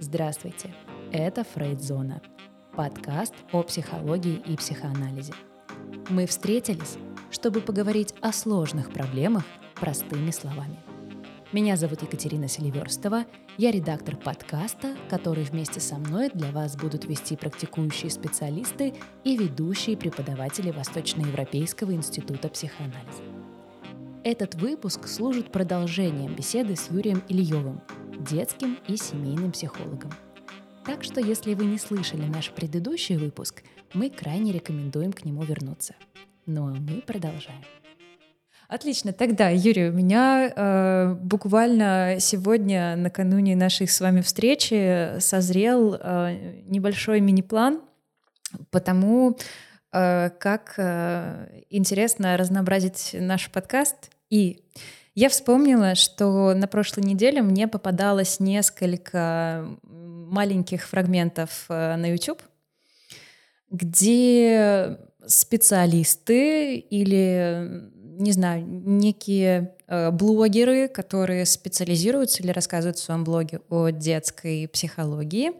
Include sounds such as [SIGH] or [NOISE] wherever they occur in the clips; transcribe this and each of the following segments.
Здравствуйте, это Фрейдзона, подкаст о психологии и психоанализе. Мы встретились, чтобы поговорить о сложных проблемах простыми словами. Меня зовут Екатерина Селиверстова, я редактор подкаста, который вместе со мной для вас будут вести практикующие специалисты и ведущие преподаватели Восточноевропейского института психоанализа. Этот выпуск служит продолжением беседы с Юрием Ильевым, детским и семейным психологом. Так что, если вы не слышали наш предыдущий выпуск, мы крайне рекомендуем к нему вернуться. Ну а мы продолжаем. Отлично. Тогда, Юрий, у меня э, буквально сегодня, накануне нашей с вами встречи, созрел э, небольшой мини-план по тому, э, как э, интересно разнообразить наш подкаст. И я вспомнила, что на прошлой неделе мне попадалось несколько маленьких фрагментов э, на YouTube, где специалисты или, не знаю, некие э, блогеры, которые специализируются или рассказывают в своем блоге о детской психологии,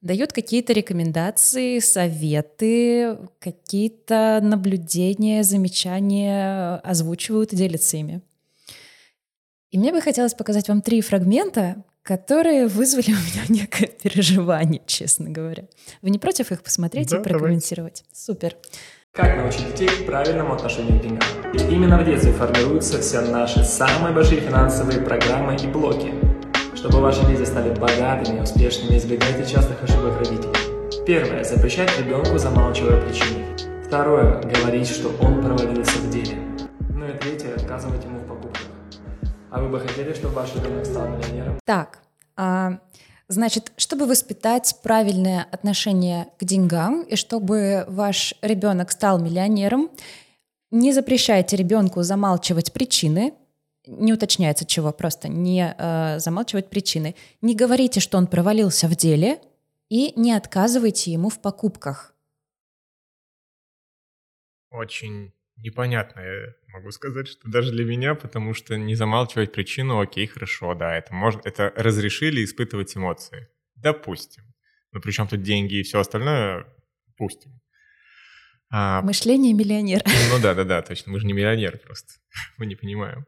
дают какие-то рекомендации, советы, какие-то наблюдения, замечания, озвучивают и делятся ими. И мне бы хотелось показать вам три фрагмента, которые вызвали у меня [LAUGHS] некое переживание, честно говоря. Вы не против их посмотреть да, и прокомментировать? Давайте. Супер. Как научить детей правильному отношению к деньгам? Ведь именно в детстве формируются все наши самые большие финансовые программы и блоки. Чтобы ваши дети стали богатыми и успешными, избегайте частых ошибок родителей. Первое. Запрещать ребенку, замалчивая причины. Второе. Говорить, что он провалился в деле. Ну и третье. Отказывать ему. А вы бы хотели, чтобы ваш ребенок стал миллионером? Так, а, значит, чтобы воспитать правильное отношение к деньгам и чтобы ваш ребенок стал миллионером, не запрещайте ребенку замалчивать причины, не уточняется чего, просто не э, замалчивать причины. Не говорите, что он провалился в деле, и не отказывайте ему в покупках. Очень непонятно, я могу сказать, что даже для меня, потому что не замалчивать причину, окей, хорошо, да, это можно, это разрешили испытывать эмоции. Допустим. Но причем тут деньги и все остальное, пустим. А, Мышление миллионера. [LAUGHS] Ну да, да, да, точно. Мы же не миллионер просто. [LAUGHS] Мы не понимаем.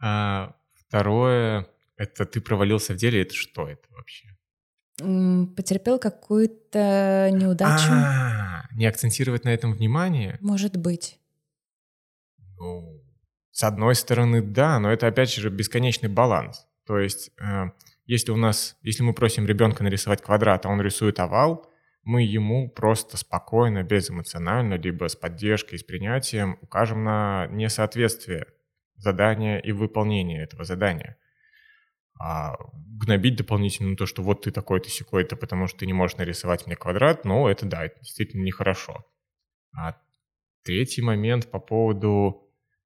А второе, это ты провалился в деле, это что это вообще? Потерпел какую-то неудачу. А, не акцентировать на этом внимание? Может быть. Ну, с одной стороны, да, но это опять же бесконечный баланс. То есть, э, если у нас, если мы просим ребенка нарисовать квадрат, а он рисует овал, мы ему просто спокойно, безэмоционально, либо с поддержкой, с принятием укажем на несоответствие задания и выполнения этого задания. А гнобить дополнительно то, что вот ты такой-то секой-то, потому что ты не можешь нарисовать мне квадрат, ну, это да, это действительно нехорошо. А третий момент по поводу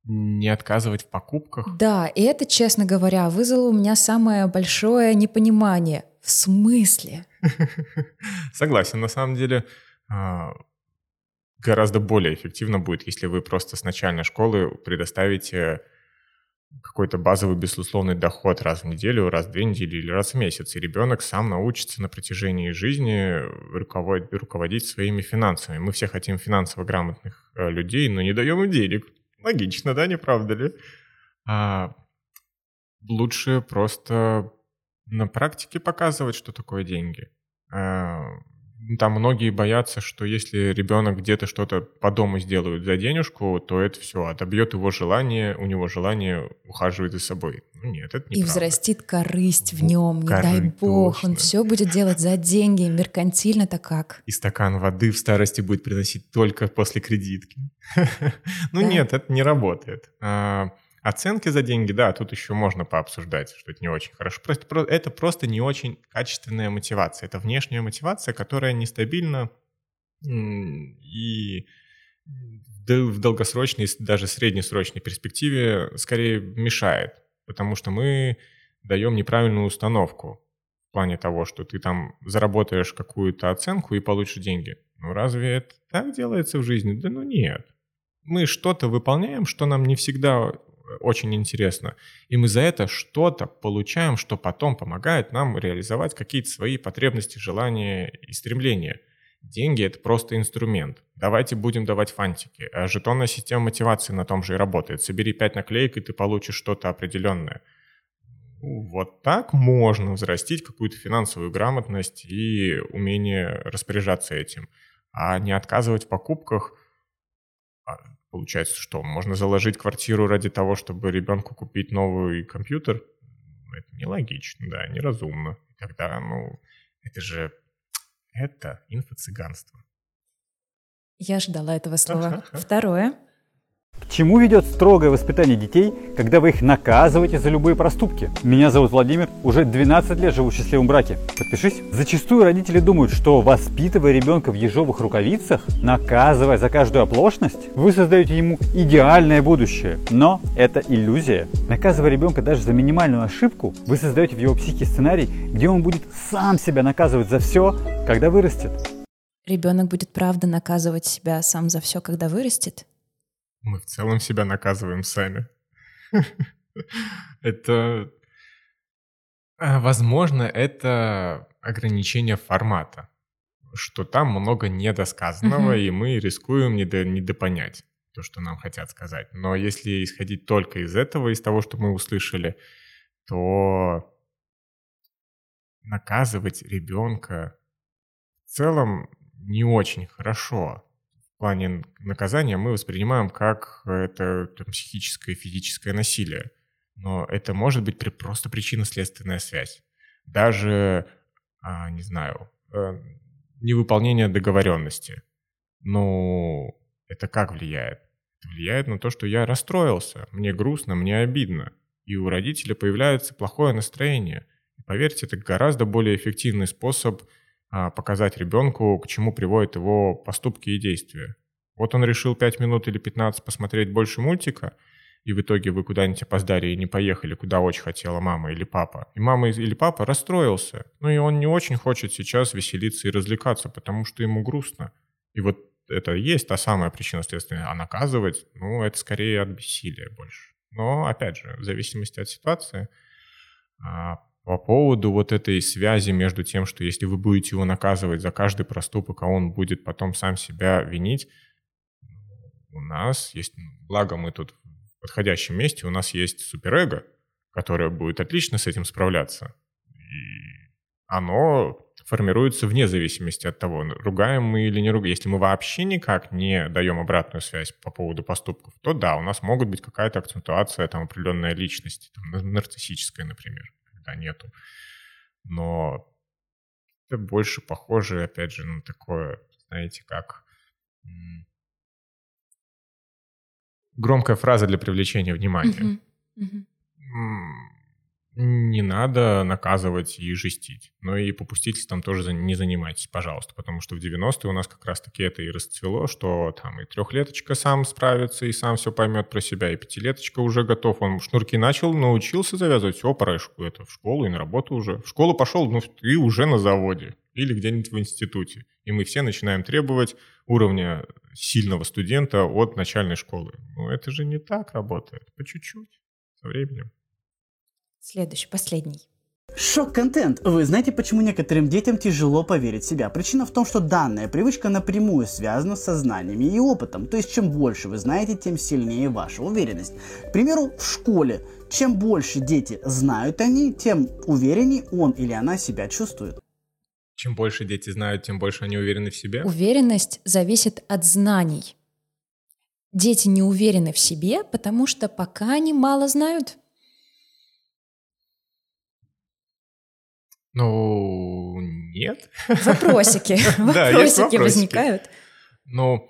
не отказывать в покупках. Да, и это, честно говоря, вызвало у меня самое большое непонимание. В смысле? [LAUGHS] Согласен, на самом деле а, гораздо более эффективно будет, если вы просто с начальной школы предоставите какой-то базовый безусловный доход раз в неделю, раз в две недели или раз в месяц, и ребенок сам научится на протяжении жизни руководить, руководить своими финансами. Мы все хотим финансово грамотных э, людей, но не даем им денег. Логично, да, не правда ли? А лучше просто на практике показывать, что такое деньги. А, там многие боятся, что если ребенок где-то что-то по дому сделает за денежку, то это все отобьет его желание, у него желание ухаживать за собой. Ну, нет, это не И взрастит корысть в нем, не Коры, дай бог. Точно. Он все будет делать за деньги, меркантильно-то как. И стакан воды в старости будет приносить только после кредитки. [LAUGHS] Ну нет, это не работает. Оценки за деньги, да, тут еще можно пообсуждать, что это не очень хорошо. Просто это просто не очень качественная мотивация. Это внешняя мотивация, которая нестабильна и в долгосрочной, даже среднесрочной перспективе скорее мешает, потому что мы даем неправильную установку в плане того, что ты там заработаешь какую-то оценку и получишь деньги. Ну разве это так делается в жизни? Да ну нет. Мы что-то выполняем, что нам не всегда очень интересно. И мы за это что-то получаем, что потом помогает нам реализовать какие-то свои потребности, желания и стремления. Деньги — это просто инструмент. Давайте будем давать фантики. А жетонная система мотивации на том же и работает. Собери 5 наклеек, и ты получишь что-то определенное. Вот так можно взрастить какую-то финансовую грамотность и умение распоряжаться этим. А не отказывать в покупках а, Получается, что можно заложить квартиру ради того, чтобы ребенку купить новый компьютер? Это нелогично, да, неразумно. Тогда, ну, это же, это инфо-цыганство. Я ждала этого слова. Второе. К чему ведет строгое воспитание детей, когда вы их наказываете за любые проступки? Меня зовут Владимир, уже 12 лет живу в счастливом браке. Подпишись. Зачастую родители думают, что воспитывая ребенка в ежовых рукавицах, наказывая за каждую оплошность, вы создаете ему идеальное будущее. Но это иллюзия. Наказывая ребенка даже за минимальную ошибку, вы создаете в его психике сценарий, где он будет сам себя наказывать за все, когда вырастет. Ребенок будет правда наказывать себя сам за все, когда вырастет? Мы в целом себя наказываем сами. Это... А, возможно, это ограничение формата, что там много недосказанного, и мы рискуем недо, недопонять то, что нам хотят сказать. Но если исходить только из этого, из того, что мы услышали, то наказывать ребенка в целом не очень хорошо плане наказания мы воспринимаем как это там, психическое и физическое насилие. Но это может быть просто причинно-следственная связь. Даже, а, не знаю, э, невыполнение договоренности. Ну, это как влияет? Это влияет на то, что я расстроился, мне грустно, мне обидно. И у родителя появляется плохое настроение. Поверьте, это гораздо более эффективный способ показать ребенку, к чему приводят его поступки и действия. Вот он решил 5 минут или 15 посмотреть больше мультика, и в итоге вы куда-нибудь опоздали и не поехали, куда очень хотела мама или папа. И мама или папа расстроился. Ну и он не очень хочет сейчас веселиться и развлекаться, потому что ему грустно. И вот это и есть та самая причина следственная. А наказывать, ну, это скорее от бессилия больше. Но, опять же, в зависимости от ситуации, а, по поводу вот этой связи между тем, что если вы будете его наказывать за каждый проступок, а он будет потом сам себя винить, у нас есть, ну, благо мы тут в подходящем месте, у нас есть суперэго, которое будет отлично с этим справляться. И оно формируется вне зависимости от того, ругаем мы или не ругаем. Если мы вообще никак не даем обратную связь по поводу поступков, то да, у нас могут быть какая-то акцентуация, там, определенная личность, там, нарциссическая, например нету. Но это больше похоже, опять же, на такое, знаете, как громкая фраза для привлечения внимания. Uh-huh. Uh-huh не надо наказывать и жестить. Но и попустительством тоже не занимайтесь, пожалуйста, потому что в 90-е у нас как раз-таки это и расцвело, что там и трехлеточка сам справится и сам все поймет про себя, и пятилеточка уже готов, он шнурки начал, научился завязывать, все, пора это в школу и на работу уже. В школу пошел, ну ты уже на заводе или где-нибудь в институте. И мы все начинаем требовать уровня сильного студента от начальной школы. Ну это же не так работает, по чуть-чуть, со временем. Следующий, последний. Шок-контент. Вы знаете, почему некоторым детям тяжело поверить в себя? Причина в том, что данная привычка напрямую связана с знаниями и опытом. То есть, чем больше вы знаете, тем сильнее ваша уверенность. К примеру, в школе. Чем больше дети знают они, тем увереннее он или она себя чувствует. Чем больше дети знают, тем больше они уверены в себе? Уверенность зависит от знаний. Дети не уверены в себе, потому что пока они мало знают. Ну, нет. [LAUGHS] Вопросики. Вопросики возникают. Ну,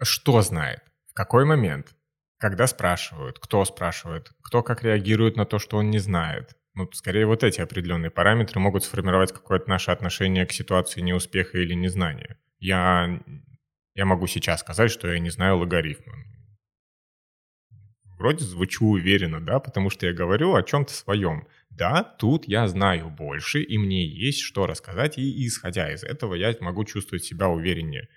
что знает? В какой момент? Когда спрашивают? Кто спрашивает? Кто как реагирует на то, что он не знает? Ну, скорее, вот эти определенные параметры могут сформировать какое-то наше отношение к ситуации неуспеха или незнания. Я, я могу сейчас сказать, что я не знаю логарифмы. Вроде звучу уверенно, да, потому что я говорю о чем-то своем да, тут я знаю больше, и мне есть что рассказать, и исходя из этого я могу чувствовать себя увереннее.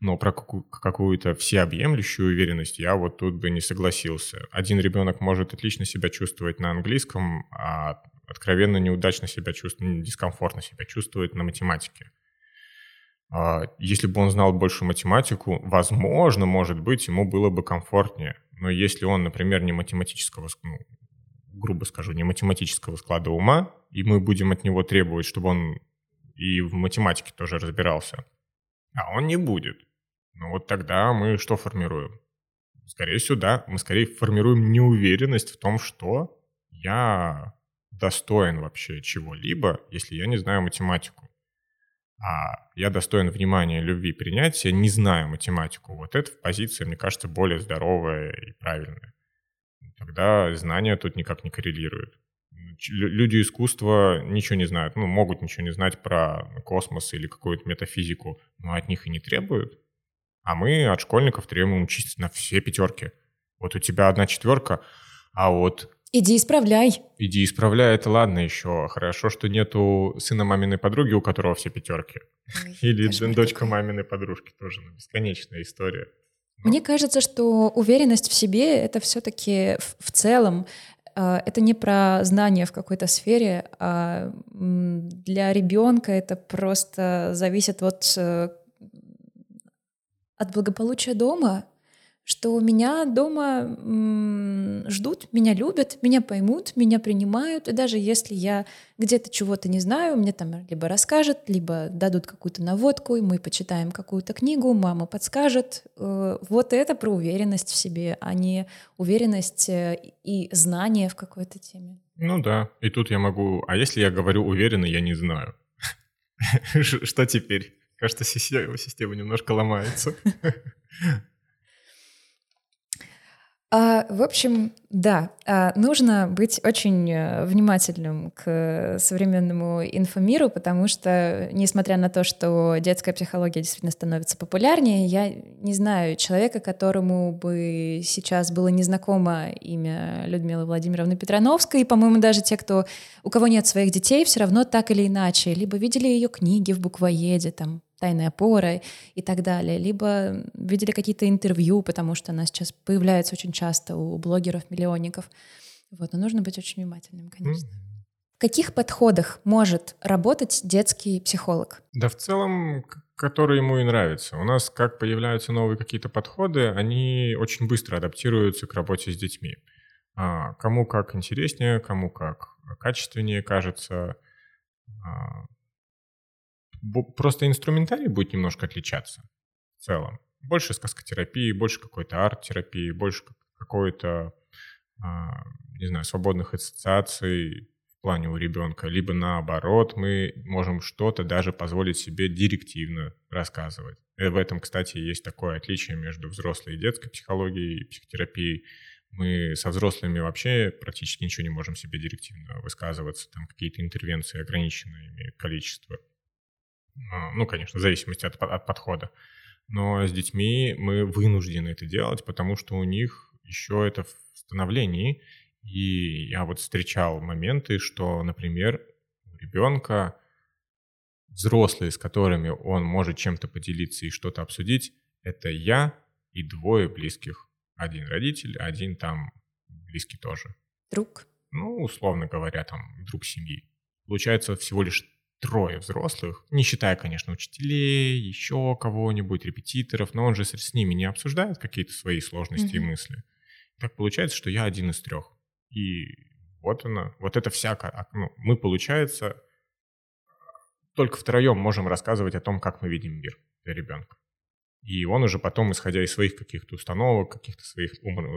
Но про какую-то всеобъемлющую уверенность я вот тут бы не согласился. Один ребенок может отлично себя чувствовать на английском, а откровенно неудачно себя чувствует, дискомфортно себя чувствует на математике. А если бы он знал больше математику, возможно, может быть, ему было бы комфортнее. Но если он, например, не математического, ну, грубо скажу, не математического склада ума, и мы будем от него требовать, чтобы он и в математике тоже разбирался, а он не будет, ну вот тогда мы что формируем? Скорее всего, да, мы скорее формируем неуверенность в том, что я достоин вообще чего-либо, если я не знаю математику. А я достоин внимания, любви, принятия, не знаю математику. Вот эта позиция, мне кажется, более здоровая и правильная. Тогда знания тут никак не коррелируют. Люди искусства ничего не знают, ну, могут ничего не знать про космос или какую-то метафизику, но от них и не требуют. А мы от школьников требуем учиться на все пятерки. Вот у тебя одна четверка, а вот Иди исправляй. Иди исправляй, это ладно еще. Хорошо, что нету сына маминой подруги, у которого все пятерки. Ой, Или дочка такой. маминой подружки тоже. Ну, бесконечная история. Мне кажется, что уверенность в себе — это все-таки в, целом а, это не про знания в какой-то сфере, а для ребенка это просто зависит от, э, от благополучия дома, что меня дома ждут, меня любят, меня поймут, меня принимают, и даже если я где-то чего-то не знаю, мне там либо расскажут, либо дадут какую-то наводку, и мы почитаем какую-то книгу, мама подскажет. Э, вот это про уверенность в себе, а не уверенность э, и знание в какой-то теме. Ну да, и тут я могу... А если я говорю уверенно, я не знаю? [LAUGHS] Что теперь? Кажется, система немножко ломается. [LAUGHS] А, в общем, да, а, нужно быть очень э, внимательным к современному инфомиру, потому что, несмотря на то, что детская психология действительно становится популярнее, я не знаю человека, которому бы сейчас было незнакомо имя Людмилы Владимировны Петрановской, и, по-моему, даже те, кто, у кого нет своих детей, все равно так или иначе, либо видели ее книги в буквоеде, там, тайная опора и так далее, либо видели какие-то интервью, потому что она сейчас появляется очень часто у блогеров-миллионников. Вот, но нужно быть очень внимательным, конечно. В каких подходах может работать детский психолог? Да в целом, который ему и нравится. У нас, как появляются новые какие-то подходы, они очень быстро адаптируются к работе с детьми. А, кому как интереснее, кому как качественнее кажется. Просто инструментарий будет немножко отличаться в целом. Больше сказкотерапии, больше какой-то арт-терапии, больше какой-то, а, не знаю, свободных ассоциаций в плане у ребенка. Либо наоборот, мы можем что-то даже позволить себе директивно рассказывать. И в этом, кстати, есть такое отличие между взрослой и детской психологией и психотерапией. Мы со взрослыми вообще практически ничего не можем себе директивно высказываться. Там какие-то интервенции ограниченные имеют количество. А, ну, конечно, в зависимости от, от подхода. Но с детьми мы вынуждены это делать, потому что у них еще это в становлении. И я вот встречал моменты, что, например, у ребенка взрослые, с которыми он может чем-то поделиться и что-то обсудить, это я и двое близких. Один родитель, один там близкий тоже. Друг? Ну, условно говоря, там друг семьи. Получается всего лишь трое взрослых, не считая, конечно, учителей, еще кого-нибудь, репетиторов, но он же с ними не обсуждает какие-то свои сложности mm-hmm. и мысли. Так получается, что я один из трех. И вот она, вот это всякое. А, ну, мы, получается, только втроем можем рассказывать о том, как мы видим мир для ребенка. И он уже потом, исходя из своих каких-то установок, каких-то своих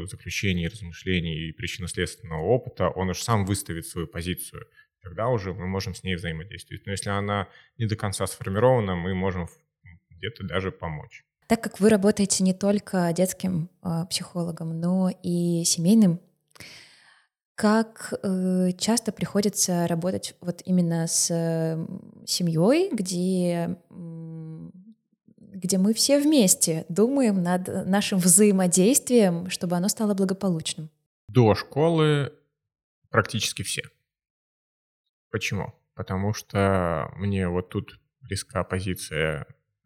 заключений, размышлений и причинно-следственного опыта, он уже сам выставит свою позицию тогда уже мы можем с ней взаимодействовать. Но если она не до конца сформирована, мы можем где-то даже помочь. Так как вы работаете не только детским э, психологом, но и семейным, как э, часто приходится работать вот именно с э, семьей, где где мы все вместе думаем над нашим взаимодействием, чтобы оно стало благополучным? До школы практически все. Почему? Потому что мне вот тут близка позиция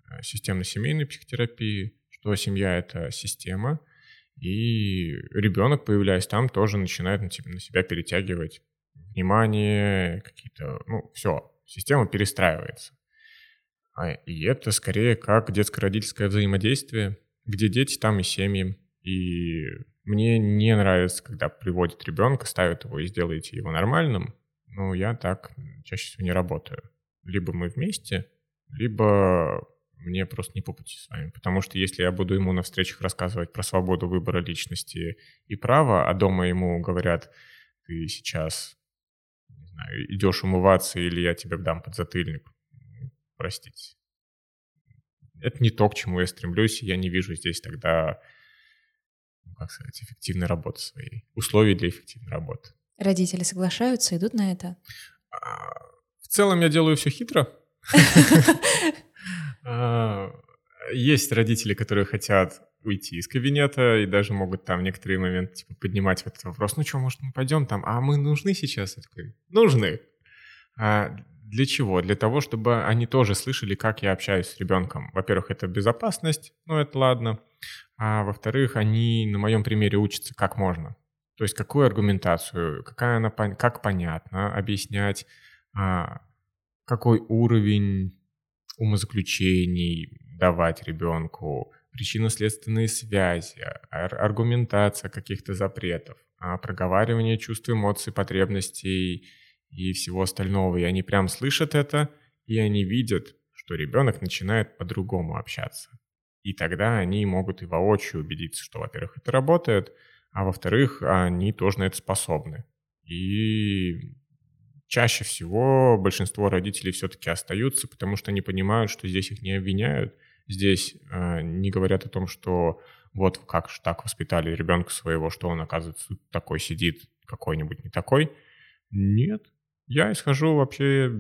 э, системно-семейной психотерапии, что семья — это система, и ребенок, появляясь там, тоже начинает на себя, на себя перетягивать внимание, какие-то, ну, все, система перестраивается. А, и это скорее как детско-родительское взаимодействие, где дети, там и семьи. И мне не нравится, когда приводят ребенка, ставят его и сделаете его нормальным. Но я так чаще всего не работаю. Либо мы вместе, либо мне просто не по пути с вами. Потому что если я буду ему на встречах рассказывать про свободу выбора личности и права, а дома ему говорят, ты сейчас не знаю, идешь умываться или я тебе дам подзатыльник, простите. Это не то, к чему я стремлюсь, и я не вижу здесь тогда, ну, как сказать, эффективной работы своей, условий для эффективной работы. Родители соглашаются, идут на это? В целом я делаю все хитро. [LAUGHS] А, есть родители, которые хотят уйти из кабинета и даже могут там некоторые моменты типа поднимать этот вопрос. Ну что, может, мы пойдем там? А мы нужны сейчас? Я такой, нужны. А для чего? Для того, чтобы они тоже слышали, как я общаюсь с ребенком. Во-первых, это безопасность, ну это ладно. А во-вторых, они на моем примере учатся как можно. То есть какую аргументацию, какая она, как понятно объяснять, а, какой уровень умозаключений давать ребенку, причинно-следственные связи, аргументация каких-то запретов, а проговаривание чувств, эмоций, потребностей – и всего остального. И они прям слышат это, и они видят, что ребенок начинает по-другому общаться. И тогда они могут и воочию убедиться, что, во-первых, это работает, а во-вторых, они тоже на это способны. И чаще всего большинство родителей все-таки остаются, потому что они понимают, что здесь их не обвиняют, здесь э, не говорят о том, что вот как же так воспитали ребенка своего, что он, оказывается, такой сидит, какой-нибудь не такой. Нет, я исхожу вообще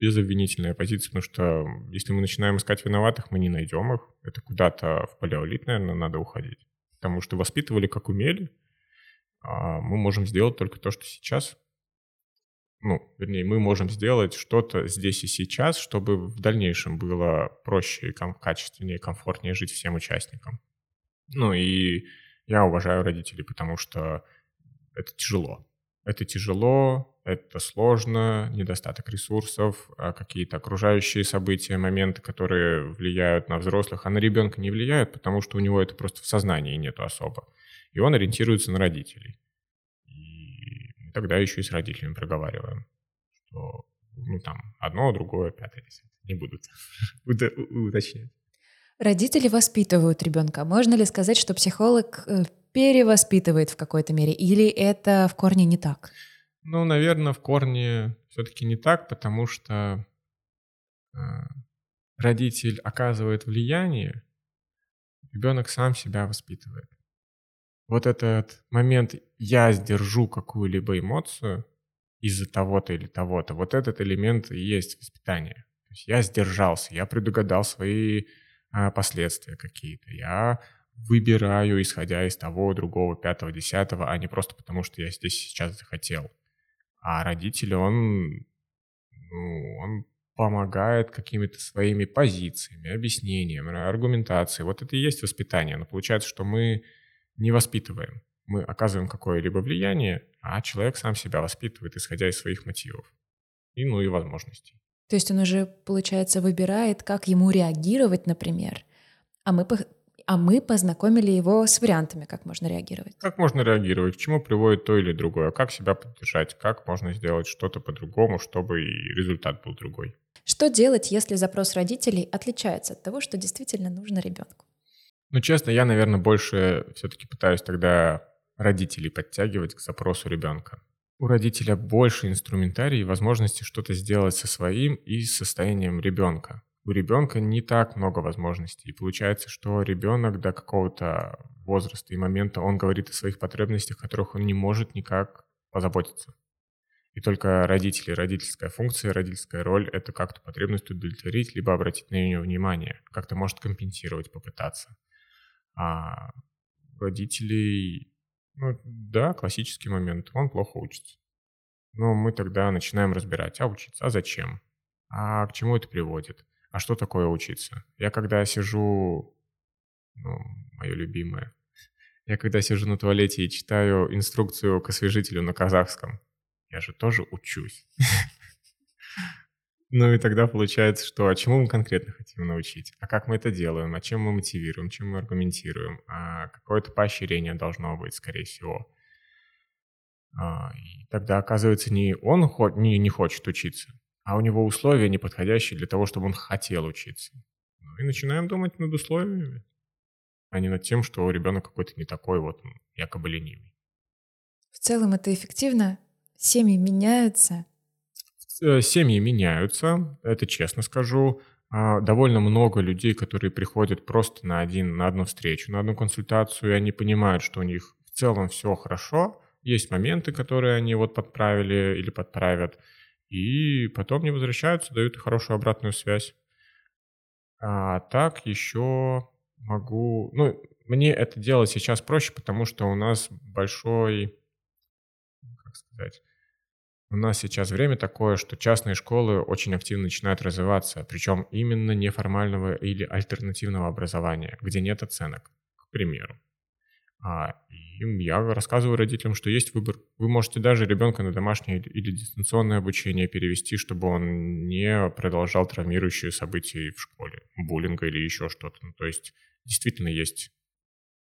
без обвинительной позиции, потому что если мы начинаем искать виноватых, мы не найдем их. Это куда-то в палеолит, наверное, надо уходить. Потому что воспитывали как умели, а мы можем сделать только то, что сейчас. Ну, вернее, мы можем сделать что-то здесь и сейчас, чтобы в дальнейшем было проще, и качественнее, комфортнее жить всем участникам. Ну и я уважаю родителей, потому что это тяжело. Это тяжело, это сложно, недостаток ресурсов, а какие-то окружающие события, моменты, которые влияют на взрослых, а на ребенка не влияют, потому что у него это просто в сознании нету особо. И он ориентируется на родителей. И мы тогда еще и с родителями проговариваем, что ну там одно, другое, пятое, десятое. Не будут [LAUGHS] уточнять. Родители воспитывают ребенка. Можно ли сказать, что психолог э, перевоспитывает в какой-то мере, или это в корне не так? Ну, наверное, в корне все-таки не так, потому что э, родитель оказывает влияние, ребенок сам себя воспитывает. Вот этот момент «я сдержу какую-либо эмоцию из-за того-то или того-то», вот этот элемент и есть воспитание. То есть я сдержался, я предугадал свои э, последствия какие-то, я выбираю, исходя из того, другого, пятого, десятого, а не просто потому, что я здесь сейчас захотел. А родитель, он, ну, он помогает какими-то своими позициями, объяснениями, аргументацией. Вот это и есть воспитание. Но получается, что мы не воспитываем. Мы оказываем какое-либо влияние, а человек сам себя воспитывает, исходя из своих мотивов. И, ну, и возможностей. То есть он уже, получается, выбирает, как ему реагировать, например. А мы а мы познакомили его с вариантами, как можно реагировать. Как можно реагировать, к чему приводит то или другое, как себя поддержать, как можно сделать что-то по-другому, чтобы и результат был другой. Что делать, если запрос родителей отличается от того, что действительно нужно ребенку? Ну, честно, я, наверное, больше все-таки пытаюсь тогда родителей подтягивать к запросу ребенка. У родителя больше инструментарий и возможности что-то сделать со своим и состоянием ребенка у ребенка не так много возможностей. И получается, что ребенок до какого-то возраста и момента, он говорит о своих потребностях, о которых он не может никак позаботиться. И только родители, родительская функция, родительская роль — это как-то потребность удовлетворить, либо обратить на нее внимание, как-то может компенсировать, попытаться. А родителей, ну да, классический момент, он плохо учится. Но мы тогда начинаем разбирать, а учиться, а зачем? А к чему это приводит? А что такое учиться? Я когда сижу, ну, мое любимое, я когда сижу на туалете и читаю инструкцию к освежителю на казахском, я же тоже учусь. [LAUGHS] Ну и тогда получается, что а чему мы конкретно хотим научить, а как мы это делаем, а чем мы мотивируем, чем мы аргументируем, а какое-то поощрение должно быть, скорее всего. А, и тогда, оказывается, не он не, не хочет учиться, а у него условия неподходящие для того, чтобы он хотел учиться. Ну и начинаем думать над условиями, а не над тем, что ребенок какой-то не такой вот, якобы ленивый. В целом это эффективно? Семьи меняются? Э, семьи меняются, это честно скажу. А, довольно много людей, которые приходят просто на, один, на одну встречу, на одну консультацию, и они понимают, что у них в целом все хорошо, есть моменты, которые они вот подправили или подправят, и потом не возвращаются, дают хорошую обратную связь. А так еще могу... Ну, мне это делать сейчас проще, потому что у нас большой... Как сказать? У нас сейчас время такое, что частные школы очень активно начинают развиваться, причем именно неформального или альтернативного образования, где нет оценок, к примеру. А, и я рассказываю родителям, что есть выбор. Вы можете даже ребенка на домашнее или дистанционное обучение перевести, чтобы он не продолжал травмирующие события в школе, буллинга или еще что-то. Ну, то есть действительно есть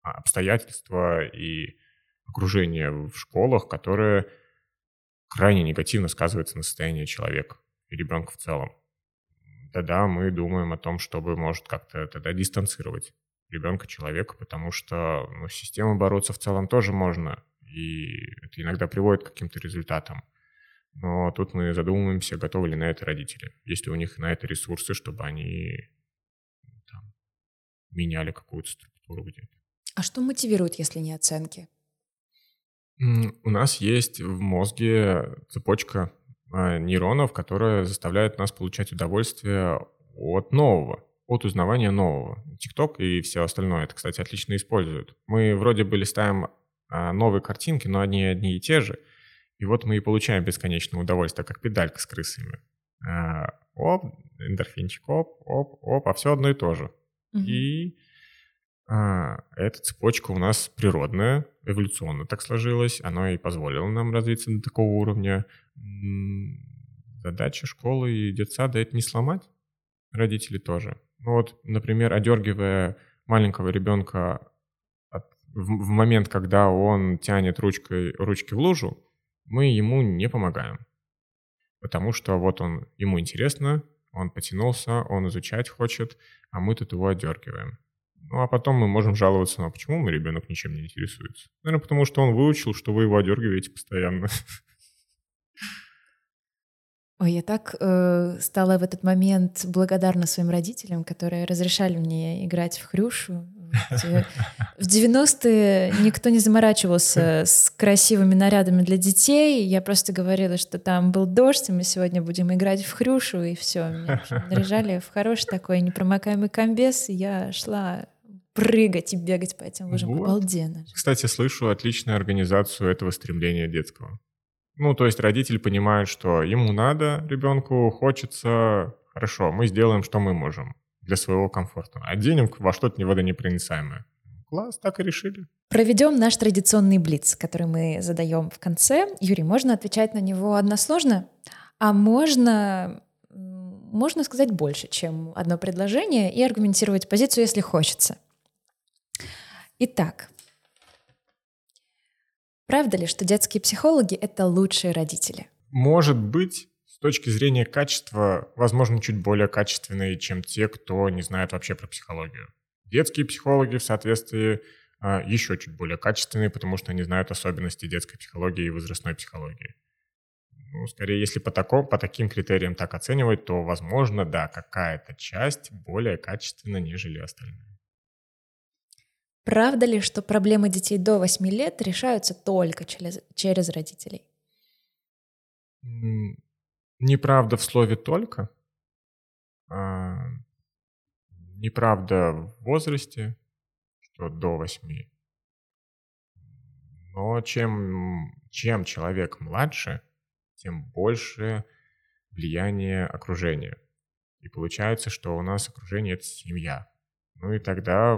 а, обстоятельства и окружение в школах, которые крайне негативно сказываются на состоянии человека и ребенка в целом. Тогда мы думаем о том, чтобы, может, как-то тогда дистанцировать ребенка, человека, потому что ну, с системой бороться в целом тоже можно, и это иногда приводит к каким-то результатам. Но тут мы задумываемся, готовы ли на это родители, есть ли у них на это ресурсы, чтобы они там, меняли какую-то структуру где-то. А что мотивирует, если не оценки? У нас есть в мозге цепочка а, нейронов, которая заставляет нас получать удовольствие от нового от узнавания нового. TikTok и все остальное это, кстати, отлично используют. Мы вроде бы листаем а, новые картинки, но они одни и те же. И вот мы и получаем бесконечное удовольствие, как педалька с крысами. А, оп, эндорфинчик, оп, оп, оп, а все одно и то же. Угу. И а, эта цепочка у нас природная, эволюционно так сложилась, она и позволила нам развиться до такого уровня. Задача школы и детсада — это не сломать, родители тоже. Ну вот, например, одергивая маленького ребенка от, в, в момент, когда он тянет ручкой, ручки в лужу, мы ему не помогаем. Потому что вот он, ему интересно, он потянулся, он изучать хочет, а мы тут его одергиваем. Ну а потом мы можем жаловаться, ну а почему мой ребенок ничем не интересуется? Наверное, потому что он выучил, что вы его одергиваете постоянно. [LAUGHS] Ой, я так э, стала в этот момент благодарна своим родителям, которые разрешали мне играть в хрюшу. В 90-е никто не заморачивался с красивыми нарядами для детей. Я просто говорила, что там был дождь, и мы сегодня будем играть в хрюшу, и все. Меня наряжали в хороший такой непромокаемый комбез, и я шла прыгать и бегать по этим лужам. Вот. Обалденно. Кстати, слышу отличную организацию этого стремления детского. Ну, то есть родитель понимает, что ему надо, ребенку хочется, хорошо, мы сделаем, что мы можем для своего комфорта. Оденем во что-то не водонепроницаемое. Класс, так и решили. Проведем наш традиционный блиц, который мы задаем в конце. Юрий, можно отвечать на него односложно, а можно, можно сказать больше, чем одно предложение и аргументировать позицию, если хочется. Итак, Правда ли, что детские психологи — это лучшие родители? Может быть, с точки зрения качества, возможно, чуть более качественные, чем те, кто не знает вообще про психологию. Детские психологи в соответствии а, еще чуть более качественные, потому что они знают особенности детской психологии и возрастной психологии. Ну, скорее, если по, такому, по таким критериям так оценивать, то, возможно, да, какая-то часть более качественна, нежели остальные. Правда ли, что проблемы детей до 8 лет решаются только через, через родителей? Неправда в слове «только». А, неправда в возрасте, что до 8. Но чем, чем человек младше, тем больше влияние окружения. И получается, что у нас окружение — это семья. Ну и тогда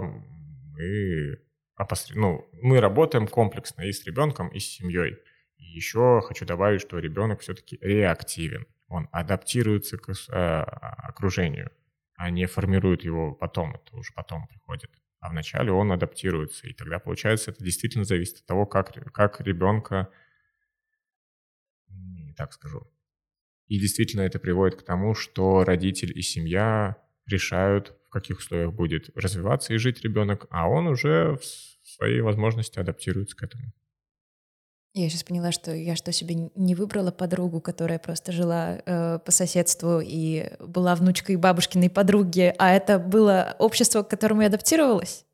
мы, опосред... ну, мы работаем комплексно и с ребенком, и с семьей. И еще хочу добавить, что ребенок все-таки реактивен. Он адаптируется к э, окружению, а не формирует его потом. Это уже потом приходит. А вначале он адаптируется. И тогда, получается, это действительно зависит от того, как, как ребенка... Не так скажу. И действительно это приводит к тому, что родитель и семья решают, каких условиях будет развиваться и жить ребенок, а он уже в своей возможности адаптируется к этому. Я сейчас поняла, что я что себе не выбрала подругу, которая просто жила э, по соседству и была внучкой бабушкиной подруги, а это было общество, к которому я адаптировалась,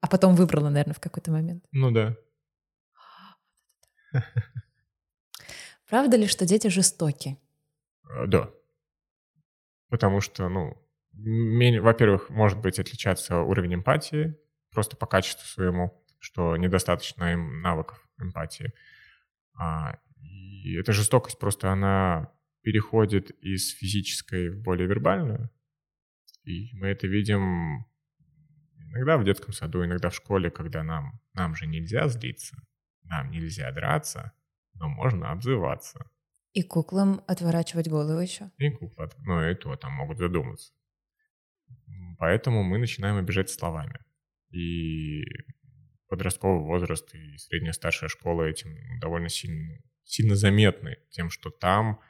а потом выбрала, наверное, в какой-то момент. Ну да. Правда ли, что дети жестоки? Э, да. Потому что, ну, во-первых, может быть отличаться уровень эмпатии просто по качеству своему, что недостаточно им навыков эмпатии. А, и эта жестокость просто она переходит из физической в более вербальную. И мы это видим иногда в детском саду, иногда в школе, когда нам, нам же нельзя злиться, нам нельзя драться, но можно обзываться. И куклам отворачивать голову еще. И куклы, ну и то там могут задуматься. Поэтому мы начинаем обижать словами. И подростковый возраст и средняя старшая школа этим довольно сильно, сильно заметны тем, что там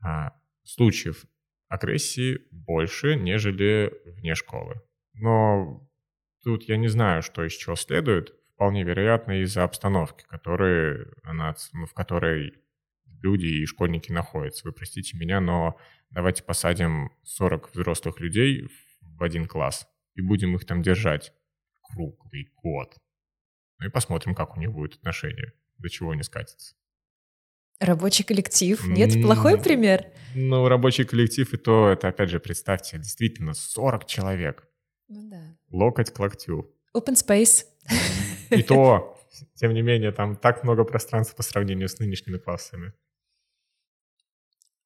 а, случаев агрессии больше, нежели вне школы. Но тут я не знаю, что из чего следует. Вполне вероятно из-за обстановки, которые, она, в которой люди и школьники находятся. Вы простите меня, но давайте посадим 40 взрослых людей в один класс и будем их там держать круглый год. Ну и посмотрим, как у них будет отношение, до чего они скатятся. Рабочий коллектив. Нет, плохой пример. Ну, рабочий коллектив, и то, это, опять же, представьте, действительно 40 человек. Ну да. Локоть к локтю. Open space. И то, тем не менее, там так много пространства по сравнению с нынешними классами.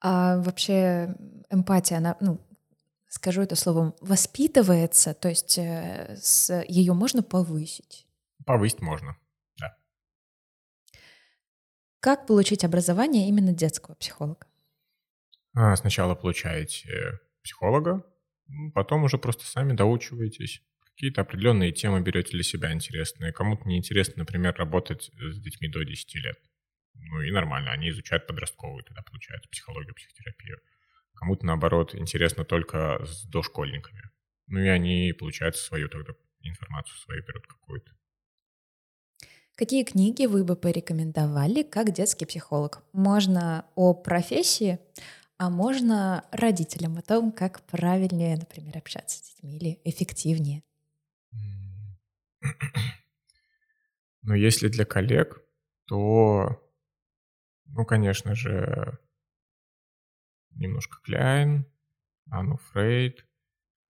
А вообще эмпатия, она, ну, скажу это словом, воспитывается, то есть э, с, ее можно повысить? Повысить можно, да. Как получить образование именно детского психолога? А, сначала получаете психолога, потом уже просто сами доучиваетесь. Какие-то определенные темы берете для себя интересные. Кому-то неинтересно, например, работать с детьми до 10 лет. Ну и нормально, они изучают подростковую, тогда получается психологию, психотерапию. Кому-то, наоборот, интересно только с дошкольниками. Ну и они, получается, свою тогда информацию свою берут какую-то. Какие книги вы бы порекомендовали как детский психолог? Можно о профессии, а можно родителям о том, как правильнее, например, общаться с детьми или эффективнее. [CLEARS THROAT] Но если для коллег, то, ну, конечно же, немножко Кляйн, Анну Фрейд,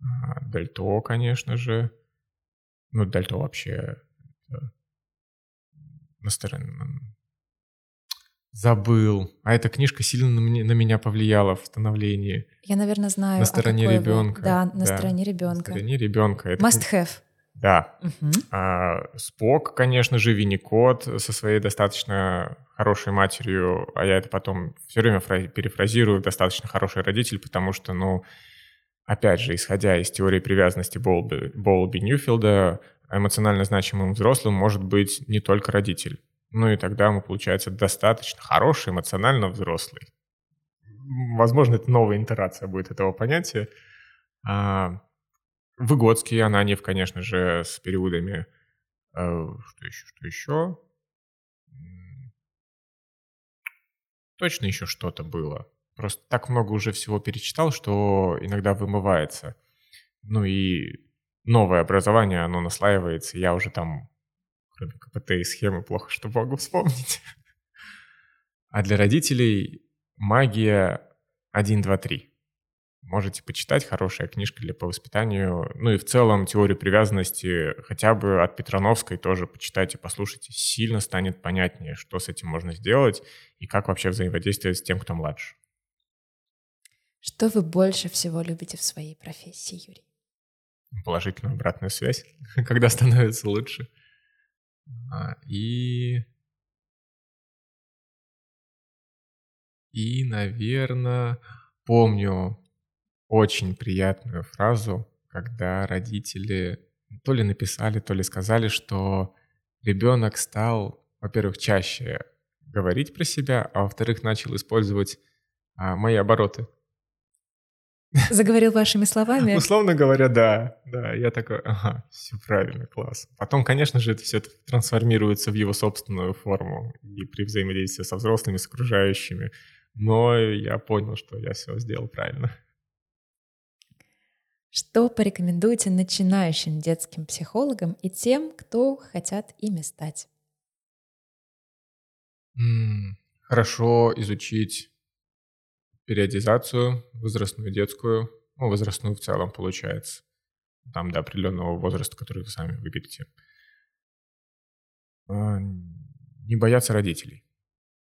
а, Дальто, конечно же. Ну, Дальто вообще на стороне... Забыл. А эта книжка сильно на, мне, на меня повлияла в становлении. Я, наверное, знаю. На стороне ребенка. Да, на да, стороне ребенка. На стороне ребенка. Это Must have. Да. Угу. А, Спок, конечно же, Винникот со своей достаточно хорошей матерью, а я это потом все время перефразирую, достаточно хороший родитель, потому что, ну, опять же, исходя из теории привязанности Болби, Болби Ньюфилда, эмоционально значимым взрослым может быть не только родитель. Ну и тогда мы, получается, достаточно хороший, эмоционально взрослый. Возможно, это новая интерация будет этого понятия. А, Выгодский, Ананьев, конечно же, с периодами. А, что еще, что еще? Точно еще что-то было. Просто так много уже всего перечитал, что иногда вымывается. Ну и новое образование, оно наслаивается, я уже там, кроме КПТ и схемы, плохо что могу вспомнить. [LAUGHS] А для родителей магия 1, 2, 3. Можете почитать, хорошая книжка для по воспитанию. Ну и в целом теорию привязанности хотя бы от Петрановской тоже почитайте, послушайте. Сильно станет понятнее, что с этим можно сделать и как вообще взаимодействовать с тем, кто младше. Что вы больше всего любите в своей профессии, Юрий? Положительную обратную связь, [LAUGHS] когда становится лучше. А, и... И, наверное, помню очень приятную фразу, когда родители то ли написали, то ли сказали, что ребенок стал, во-первых, чаще говорить про себя, а во-вторых, начал использовать а, мои обороты. Заговорил вашими словами? [LAUGHS] Условно говоря, да. Да, я такой, ага, все правильно, класс. Потом, конечно же, это все трансформируется в его собственную форму и при взаимодействии со взрослыми, с окружающими. Но я понял, что я все сделал правильно. Что порекомендуете начинающим детским психологам и тем, кто хотят ими стать? Хорошо изучить периодизацию возрастную, детскую, ну, возрастную в целом получается. Там до определенного возраста, который вы сами выберете. А, не бояться родителей.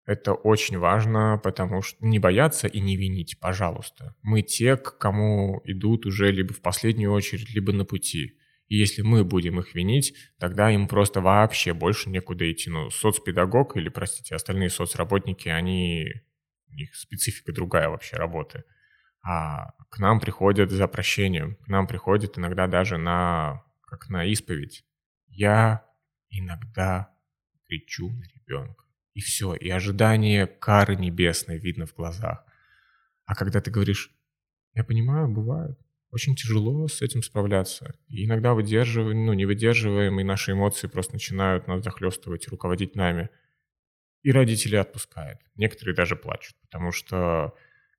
Это очень важно, потому что не бояться и не винить, пожалуйста. Мы те, к кому идут уже либо в последнюю очередь, либо на пути. И если мы будем их винить, тогда им просто вообще больше некуда идти. Ну, соцпедагог или, простите, остальные соцработники, они, у них специфика другая вообще работы. А к нам приходят за прощением, к нам приходят иногда даже на, как на исповедь. Я иногда кричу на ребенка и все, и ожидание кары небесной видно в глазах. А когда ты говоришь, я понимаю, бывает, очень тяжело с этим справляться. И иногда выдерживаем, ну, не выдерживаем, и наши эмоции просто начинают нас захлестывать, руководить нами. И родители отпускают. Некоторые даже плачут, потому что,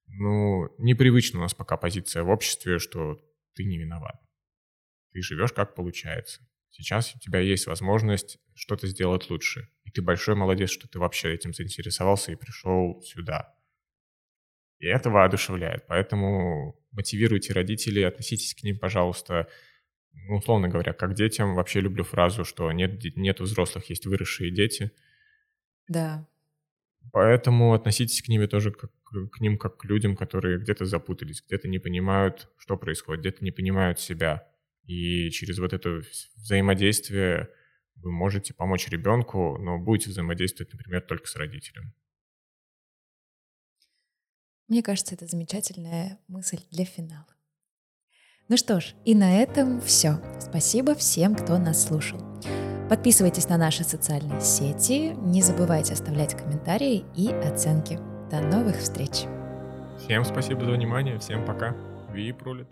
ну, непривычна у нас пока позиция в обществе, что ты не виноват. Ты живешь как получается. Сейчас у тебя есть возможность что-то сделать лучше. Ты большой молодец, что ты вообще этим заинтересовался и пришел сюда. И это воодушевляет. Поэтому мотивируйте родителей, относитесь к ним, пожалуйста, ну, условно говоря, как детям. Вообще люблю фразу, что нет, нет взрослых, есть выросшие дети. Да. Поэтому относитесь к ним тоже как, к ним как к людям, которые где-то запутались, где-то не понимают, что происходит, где-то не понимают себя. И через вот это взаимодействие вы можете помочь ребенку, но будете взаимодействовать, например, только с родителем. Мне кажется, это замечательная мысль для финала. Ну что ж, и на этом все. Спасибо всем, кто нас слушал. Подписывайтесь на наши социальные сети, не забывайте оставлять комментарии и оценки. До новых встреч! Всем спасибо за внимание, всем пока. Ви пролет.